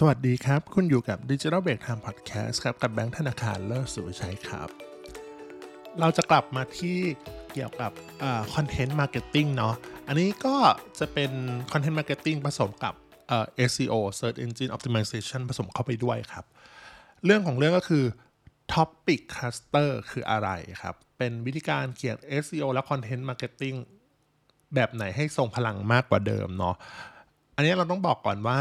สวัสดีครับ คุณอยู่กับ Digital Break Time Podcast ครับ กับแบงค์ธนาคารเลิศสุวิชัยครับ เราจะกลับมาที่เกี่ยวกับ content marketing เนาะอันนี้ก็จะเป็น content marketing ผสมกับเอ่อ SEO Search Engine Optimization ผสมเข้าไปด้วยครับ เรื่องของเรื่องก็คือ Topic Cluster คืออะไรครับ เป็นวิธีการเขียน SEO และ Content Marketing แบบไหนให้ทรงพลังมากกว่าเดิมเนาะอันนี้เราต้องบอกก่อนว่า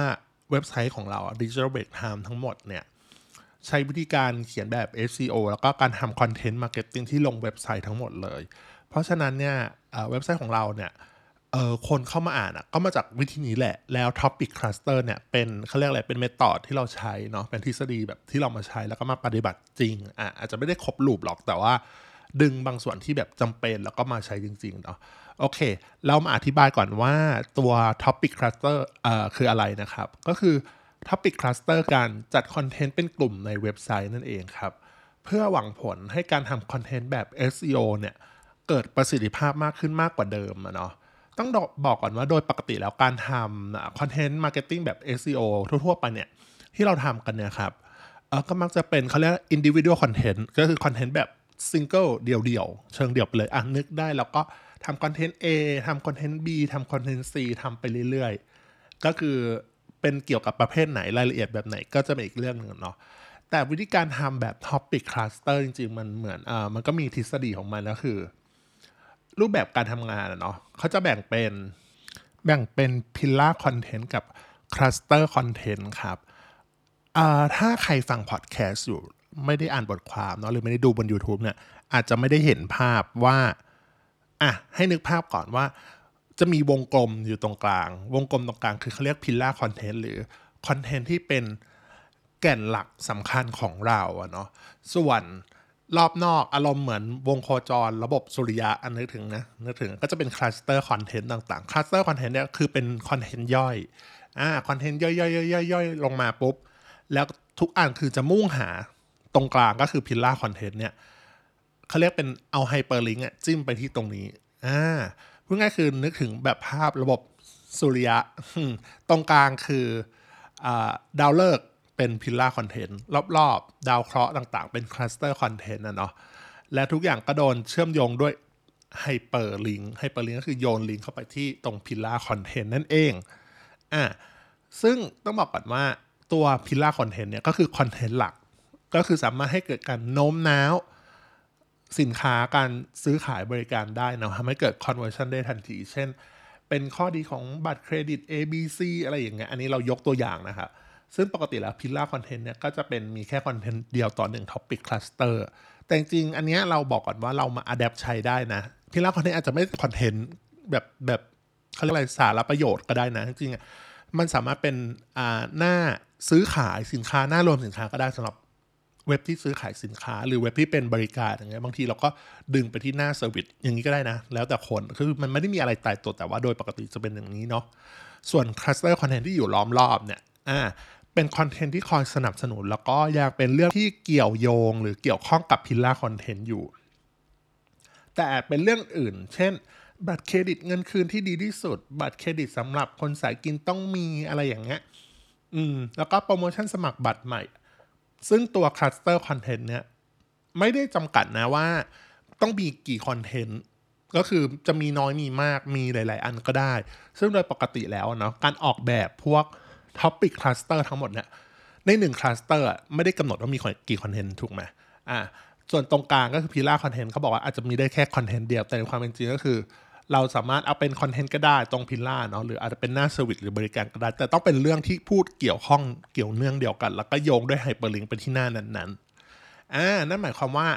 เว็บไซต์ของเรา Digital Break Time ทั้งหมดเนี่ยใช้วิธีการเขียนแบบ SEO แล้วก็การทำ content marketing ที่ลงเว็บไซต์ทั้งหมดเลย เพราะฉะนั้นเนี่ยเว็บไซต์ของเราเนี่ยคนเข้ามาอ่านก็มาจากวิธีนี้แหละ แล้ว Topic Cluster เนี่ยเป็นเขาเรียกอะไรเป็น method ที่เราใช้เนาะเป็นทฤษฎีแบบที่เรามาใช้แล้วก็มาปฏิบัติจริงอะอาจจะไม่ได้ครบ loop หรอกแต่ว่า ดึงบางส่วนที่แบบจำเป็นแล้วก็มาใช้จริงๆเนาะโอเค เรามาอธิบายก่อนว่าตัว Topic Cluster เอ่อคืออะไรนะครับ ก็คือ Topic Cluster การจัดคอนเทนต์เป็นกลุ่มในเว็บไซต์นั่นเองครับ เพื่อหวังผลให้การทำคอนเทนต์แบบ SEO เนี่ยเกิดประสิทธิภาพมากขึ้นมากกว่าเดิมเนาะต้องบอกก่อนว่าโดยปกติแล้วการทำ content marketing แบบ SEO ทั่วๆไปเนี่ยที่เราทำกันเนี่ยครับก็มักจะเป็นเขาเรียก individual content ก็คือคอนเทนต์แบบ ซิงเกิลเดี่ยวๆ เชิงเดี่ยวไปเลยอะนึกได้แล้วก็ทำคอนเทนต์ A ทำคอนเทนต์ B ทำคอนเทนต์ C ทำไปเรื่อยๆ ก็คือเป็นเกี่ยวกับประเภทไหนรายละเอียดแบบไหนก็จะเป็นอีกเรื่องหนึ่งเนาะแต่วิธีการทำแบบ Topic Cluster จริง ๆ มันเหมือนอ่ามันก็มีทฤษฎีของมันแล้วคือ รูปแบบการทำงานเนาะเขาจะแบ่งเป็นแบ่งเป็น Pillar Content กับ Cluster Content ครับถ้าใครฟังพอดแคสต์อยู่ ไม่ได้อ่านบทความเนาะหรือไม่ได้ดูบน YouTube เนี่ยอาจจะไม่ได้เห็นภาพว่าอะให้นึกภาพก่อนว่า จะมีวงกลมอยู่ตรงกลาง วงกลมตรงกลางคือเขาเรียก Pillar Content หรือคอนเทนต์ที่เป็นแก่นหลักสำคัญของเราอะเนาะส่วนรอบนอกอารมณ์เหมือนวงโคจรระบบสุริยะอันนึกถึงนะนึกถึงก็จะเป็น Cluster Content ต่างๆ Cluster Content เนี่ยคือเป็นคอนเทนต์ย่อยอ่าคอนเทนต์ย่อยๆย่อยๆลงมาปุ๊บ แล้วทุกอันคือจะมุ่งหา ตรงกลางก็คือ Pillar Content เนี่ยเขาเรียกเป็นเอา hyperlink จิ้มไปที่ตรงนี้อ่าพูดง่ายคือนึกถึงแบบภาพระบบสุริยะ ตรงกลางคือดาวฤกษ์เป็น Pillar Content รอบๆ ดาวเคราะห์ต่างๆ เป็น Cluster Content นะเนาะและทุกอย่างก็โดนเชื่อมโยงด้วย hyperlink hyperlink ก็คือโยนลิงเข้าไปที่ตรง Pillar Content นั่นเองอ่าซึ่งต้องบอกก่อนว่าตัว Pillar Content เนี่ยก็คือคอนเทนต์หลัก ก็คือสามารถให้เกิดการโน้มน้าวสินค้าการซื้อขายบริการได้นะทำให้เกิด conversion ได้ทันที เช่น เป็นข้อดีของบัตรเครดิต ABC อะไรอย่างเงี้ย อันนี้เรายกตัวอย่างนะครับ ซึ่งปกติแล้ว Pillar Content เนี่ยก็จะเป็นมีแค่คอนเทนต์เดียวต่อหนึ่ง Topic Cluster แต่จริงอันนี้เราบอกก่อนว่าเรามา adapt ใช้ได้นะ Pillar Content อาจจะไม่คอนเทนต์แบบแบบเขาเรียกอะไรสาระประโยชน์ก็ได้นะ จริงๆมันสามารถเป็นอ่าหน้าซื้อขายสินค้าหน้ารวมสินค้าก็ได้สำหรับ เว็บที่ซื้อขายสินค้า หรือเว็บที่เป็นบริการอย่างเงี้ยบางทีเราก็ดึงไปที่หน้า service อย่างนี้ก็ได้นะ แล้วแต่คนคือมันไม่ได้มีอะไรตายตัวแต่ว่าโดยปกติจะเป็นอย่างนี้เนาะส่วน Cluster Content ที่อยู่ล้อมรอบเนี่ยอ่าเป็นคอนเทนต์ที่คอยสนับสนุน แล้วก็ยังเป็นเรื่องที่เกี่ยวโยง หรือเกี่ยวข้องกับ Pillar Content อยู่ แต่เป็นเรื่องอื่น เช่น บัตรเครดิตเงินคืนที่ดีที่สุด บัตรเครดิตสำหรับคนสายกินต้องมีอะไรอย่างเงี้ยอืมแล้วก็โปรโมชั่นสมัครบัตรใหม่ ซึ่งตัว Cluster Content เนี่ยไม่ได้จำกัดนะว่าต้องมีกี่คอนเทนต์ก็คือจะมีน้อยมีมากมีหลาย ๆ อันก็ได้ ซึ่งโดยปกติแล้วเนาะการออกแบบพวก Topic Cluster ทั้งหมดเนี่ยในหนึ่งคลัสเตอร์ไม่ได้กำหนดว่ามีกี่คอนเทนต์ถูกไหมอ่าส่วนตรงกลางก็คือ Pillar Content เขาบอกว่าอาจจะมีได้แค่คอนเทนต์เดียวแต่ในความเป็นจริงก็คือ เราสามารถเอาเป็นคอนเทนต์ก็ได้ตรง Pillar เนาะหรืออาจจะเป็นหน้า service หรือบริการก็ได้ แต่ต้องเป็นเรื่องที่พูดเกี่ยวข้องเกี่ยวเนื่องเดียวกัน แล้วก็โยงด้วย hyperlink ไปที่หน้านั้นๆอ่านั่นหมายความว่า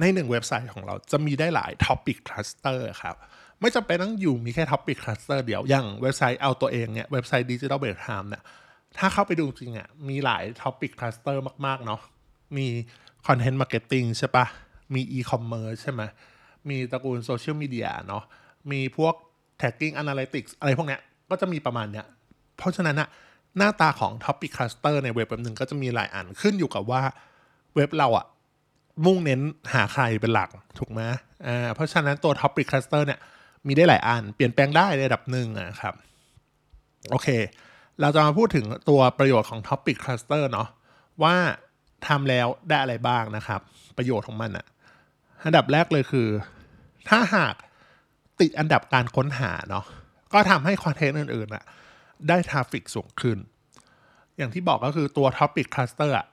ในหนึ่งเว็บไซต์ของเราจะมีได้หลาย Topic Cluster ครับไม่จำเป็นต้องอยู่มีแค่ Topic Cluster เดียว อย่างเว็บไซต์เอาตัวเองเนี่ยเว็บไซต์ Digital Break Time เนี่ยถ้าเข้าไปดูจริงอะมีหลาย Topic Cluster มากๆเนาะมี content marketing ใช่ปะมีอีคอมเมิร์ซใช่ไหมมีตระกูลโซเชียลมีเดียเนาะ มีพวก tagging analytics อะไรพวกเนี้ยก็จะมีประมาณเนี้ย เพราะฉะนั้นอะหน้าตาของ topic cluster ในเว็บแบบหนึ่งก็จะมีหลายอันขึ้นอยู่กับว่าเว็บเราอะมุ่งเน้นหาใครเป็นหลักถูกไหมอ่าเพราะฉะนั้นตัว topic cluster เนี่ยมีได้หลายอัน เปลี่ยนแปลงได้ในระดับหนึ่งนะครับ โอเค เราจะมาพูดถึงตัวประโยชน์ของ Topic Cluster เนาะว่าทำแล้วได้อะไรบ้างนะครับ ประโยชน์ของมันอะอันดับแรกเลยคือ ถ้าหาก ติดอันดับการค้นหาเนาะก็ทำให้คอนเทนต์อื่นๆอะได้ทราฟิกสูงขึ้น อย่างที่บอกก็คือตัว Topic Cluster อะ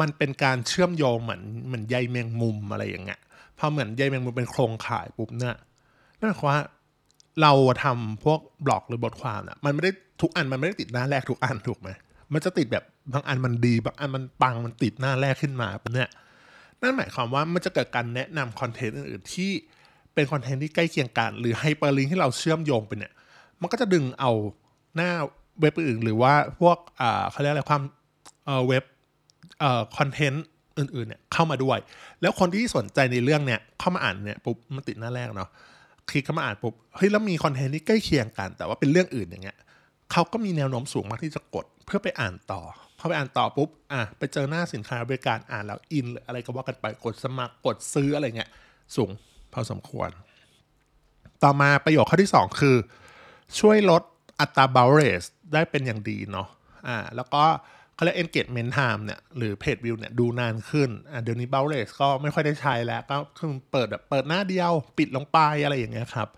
มันเป็นการเชื่อมโยงเหมือนเหมือนใยแมงมุมอะไรอย่างเงี้ยพอเหมือนใยแมงมุมเป็นโครงข่ายปุ๊บเนี่ยนั่นหมายความว่าเราทำพวกบล็อกหรือบทความน่ะมันไม่ได้ทุกอันมันไม่ได้ติดหน้าแรกทุกอันถูกไหมมันจะติดแบบบางอันมันดีบางอันมันปังมันติดหน้าแรกขึ้นมาเนี่ยนั่นหมายความว่ามันจะเกิดการแนะนำคอนเทนต์อื่นๆที่ เป็นคอนเทนต์ที่ใกล้เคียงกัน หรือ hyperlink ที่เราเชื่อมโยงไปเนี่ย มันก็จะดึงเอาหน้าเว็บอื่น หรือว่าพวกอ่าเขาเรียกอะไรความเอ่อเว็บเอ่อคอนเทนต์อื่นๆเนี่ยเข้ามาด้วย แล้วคนที่สนใจในเรื่องเนี่ยเข้ามาอ่านเนี่ยปุ๊บมันติดหน้าแรกเนาะคลิกเข้ามาอ่านปุ๊บเฮ้ยแล้วมีคอนเทนต์ที่ใกล้เคียงกัน แต่ว่าเป็นเรื่องอื่นอย่างเงี้ยเขาก็มีแนวโน้มสูงมากที่จะกดเพื่อไปอ่านต่อพอไปอ่านต่อปุ๊บอะไปเจอหน้าสินค้าบริการอ่านแล้วอินออะไรก็ว่ากันไปกดสมัครกดซื้ออะไรเงี้ยสูง พอสมควร ต่อมาประโยคข้อที่ 2 คือ ช่วยลดอัตรา bounce ได้เป็นอย่างดีเนาะอ่าแล้วก็เขาเรียก engagement time เนี่ยหรือ page view เนี่ยดูนานขึ้นอ่าเดี๋ยวนี้ bounce ก็ไม่ค่อยได้ใช้แล้ว ก็คือเปิดแบบเปิดหน้าเดียวปิดลงไปอะไรอย่างเงี้ยครับ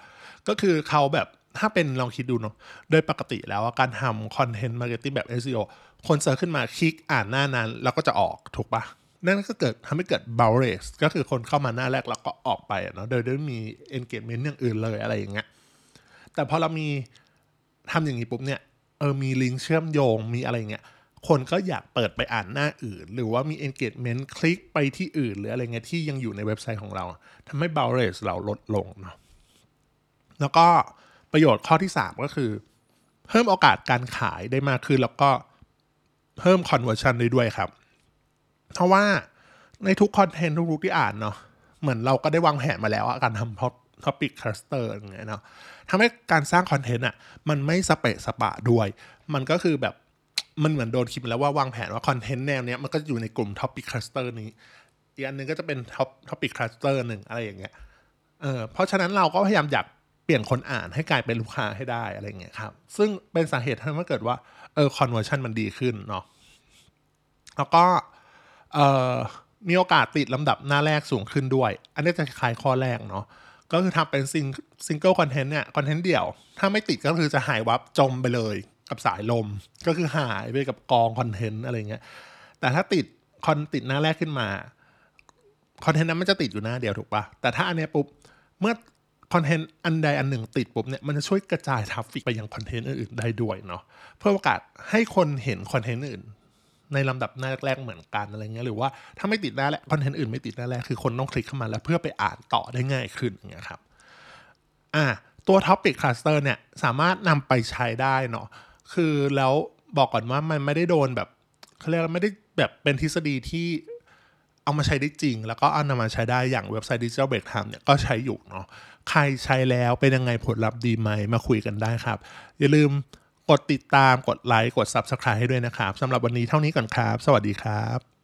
ก็คือเขาแบบถ้าเป็นลองคิดดูเนาะโดยปกติแล้วการทำ content marketing แบบ SEO คน search ขึ้นมาคลิกอ่านหน้านั้น แล้วก็จะออกถูกปะ นั่นก็เกิดทำให้เกิด bounce ก็คือคนเข้ามาหน้าแรกแล้วก็ออกไปเนาะโดยไม่มี engagement อย่างอื่นเลยอะไรอย่างเงี้ยแต่พอเรามีทำอย่างนี้ปุ๊บเนี่ยเออมีลิงก์เชื่อมโยงมีอะไรเงี้ยคนก็อยากเปิดไปอ่านหน้าอื่น หรือว่ามี engagement คลิกไปที่อื่น หรืออะไรเงี้ยที่ยังอยู่ในเว็บไซต์ของเราทำให้ bounce เราลดลงเนาะแล้วก็ประโยชน์ข้อที่ 3 ก็คือ เพิ่มโอกาสการขายได้มากขึ้นแล้วก็เพิ่ม conversion ได้ด้วยครับ เพราะว่าในทุกคอนเทนต์ทุกๆที่อ่านเนาะเหมือนเราก็ได้วางแผนมาแล้วอะการทำ topic cluster อร์อย่างเงี้ยเนาะทำให้การสร้างคอนเทนต์อะมันไม่สเปะสปะด้วย มันก็คือแบบมันเหมือนโดนคิดแล้วว่าวางแผนว่าคอนเทนต์แนวเนี้ยมันก็อยู่ในกลุ่ม topic cluster นี้ อีกอันหนึงก็จะเป็น top topic cluster หนึ่งอะไรอย่างเงี้ยเออเพราะฉะนั้นเราก็พยายามอยากเปลี่ยนคนอ่านให้กลายเป็นลูกค้าให้ได้อะไรเงี้ยครับซึ่งเป็นสาเหตุทำให้เกิดว่าเออ conversion มันดีขึ้นเนาะแล้วก็ มีโอกาสติดลำดับหน้าแรกสูงขึ้นด้วย อันนี้จะคล้ายข้อแรกเนาะก็คือทำเป็นซิง single content เนี่ยคอนเทนต์เดี่ยว ถ้าไม่ติดก็คือจะหายวับจมไปเลยกับสายลม ก็คือหายไปกับกองคอนเทนต์อะไรเงี้ยแต่ถ้าติดคอนติดหน้าแรกขึ้นมาคอนเทนต์นั้นมันจะติดอยู่หน้าเดียวถูกปะแต่ถ้าอันเนี้ยปุ๊บเมื่อคอนเทนต์อันใดอันหนึ่งติดปุ๊บเนี่ยมันจะช่วยกระจาย traffic ไปยังคอนเทนต์อื่นๆได้ด้วยเนาะเพื่อโอกาสให้คนเห็นคอนเทนต์อื่น ในลำดับหน้าแรกๆเหมือนกันอะไรเงี้ยหรือว่าถ้าไม่ติดหน้าแรกคอนเทนต์อื่นไม่ติดหน้าแรกคือคนต้องคลิกเข้ามาแล้วเพื่อไปอ่านต่อได้ง่ายขึ้นอย่างเงี้ยครับอ่าตัว Topic Cluster เนี่ยสามารถนำไปใช้ได้เนาะคือแล้วบอกก่อนว่ามันไม่ได้โดนแบบเขาเรียกว่าไม่ได้แบบเป็นทฤษฎีที่เอามาใช้ได้จริง แล้วก็เอานำมาใช้ได้อย่างเว็บไซต์ Digital Break Time เนี่ยก็ใช้อยู่เนาะใครใช้แล้วเป็นยังไงผลลัพธ์ดีไหมมาคุยกันได้ครับ อย่าลืม กดติดตามกดไลค์กด Subscribe ให้ด้วยนะครับสำหรับวันนี้เท่านี้ก่อนครับ สวัสดีครับ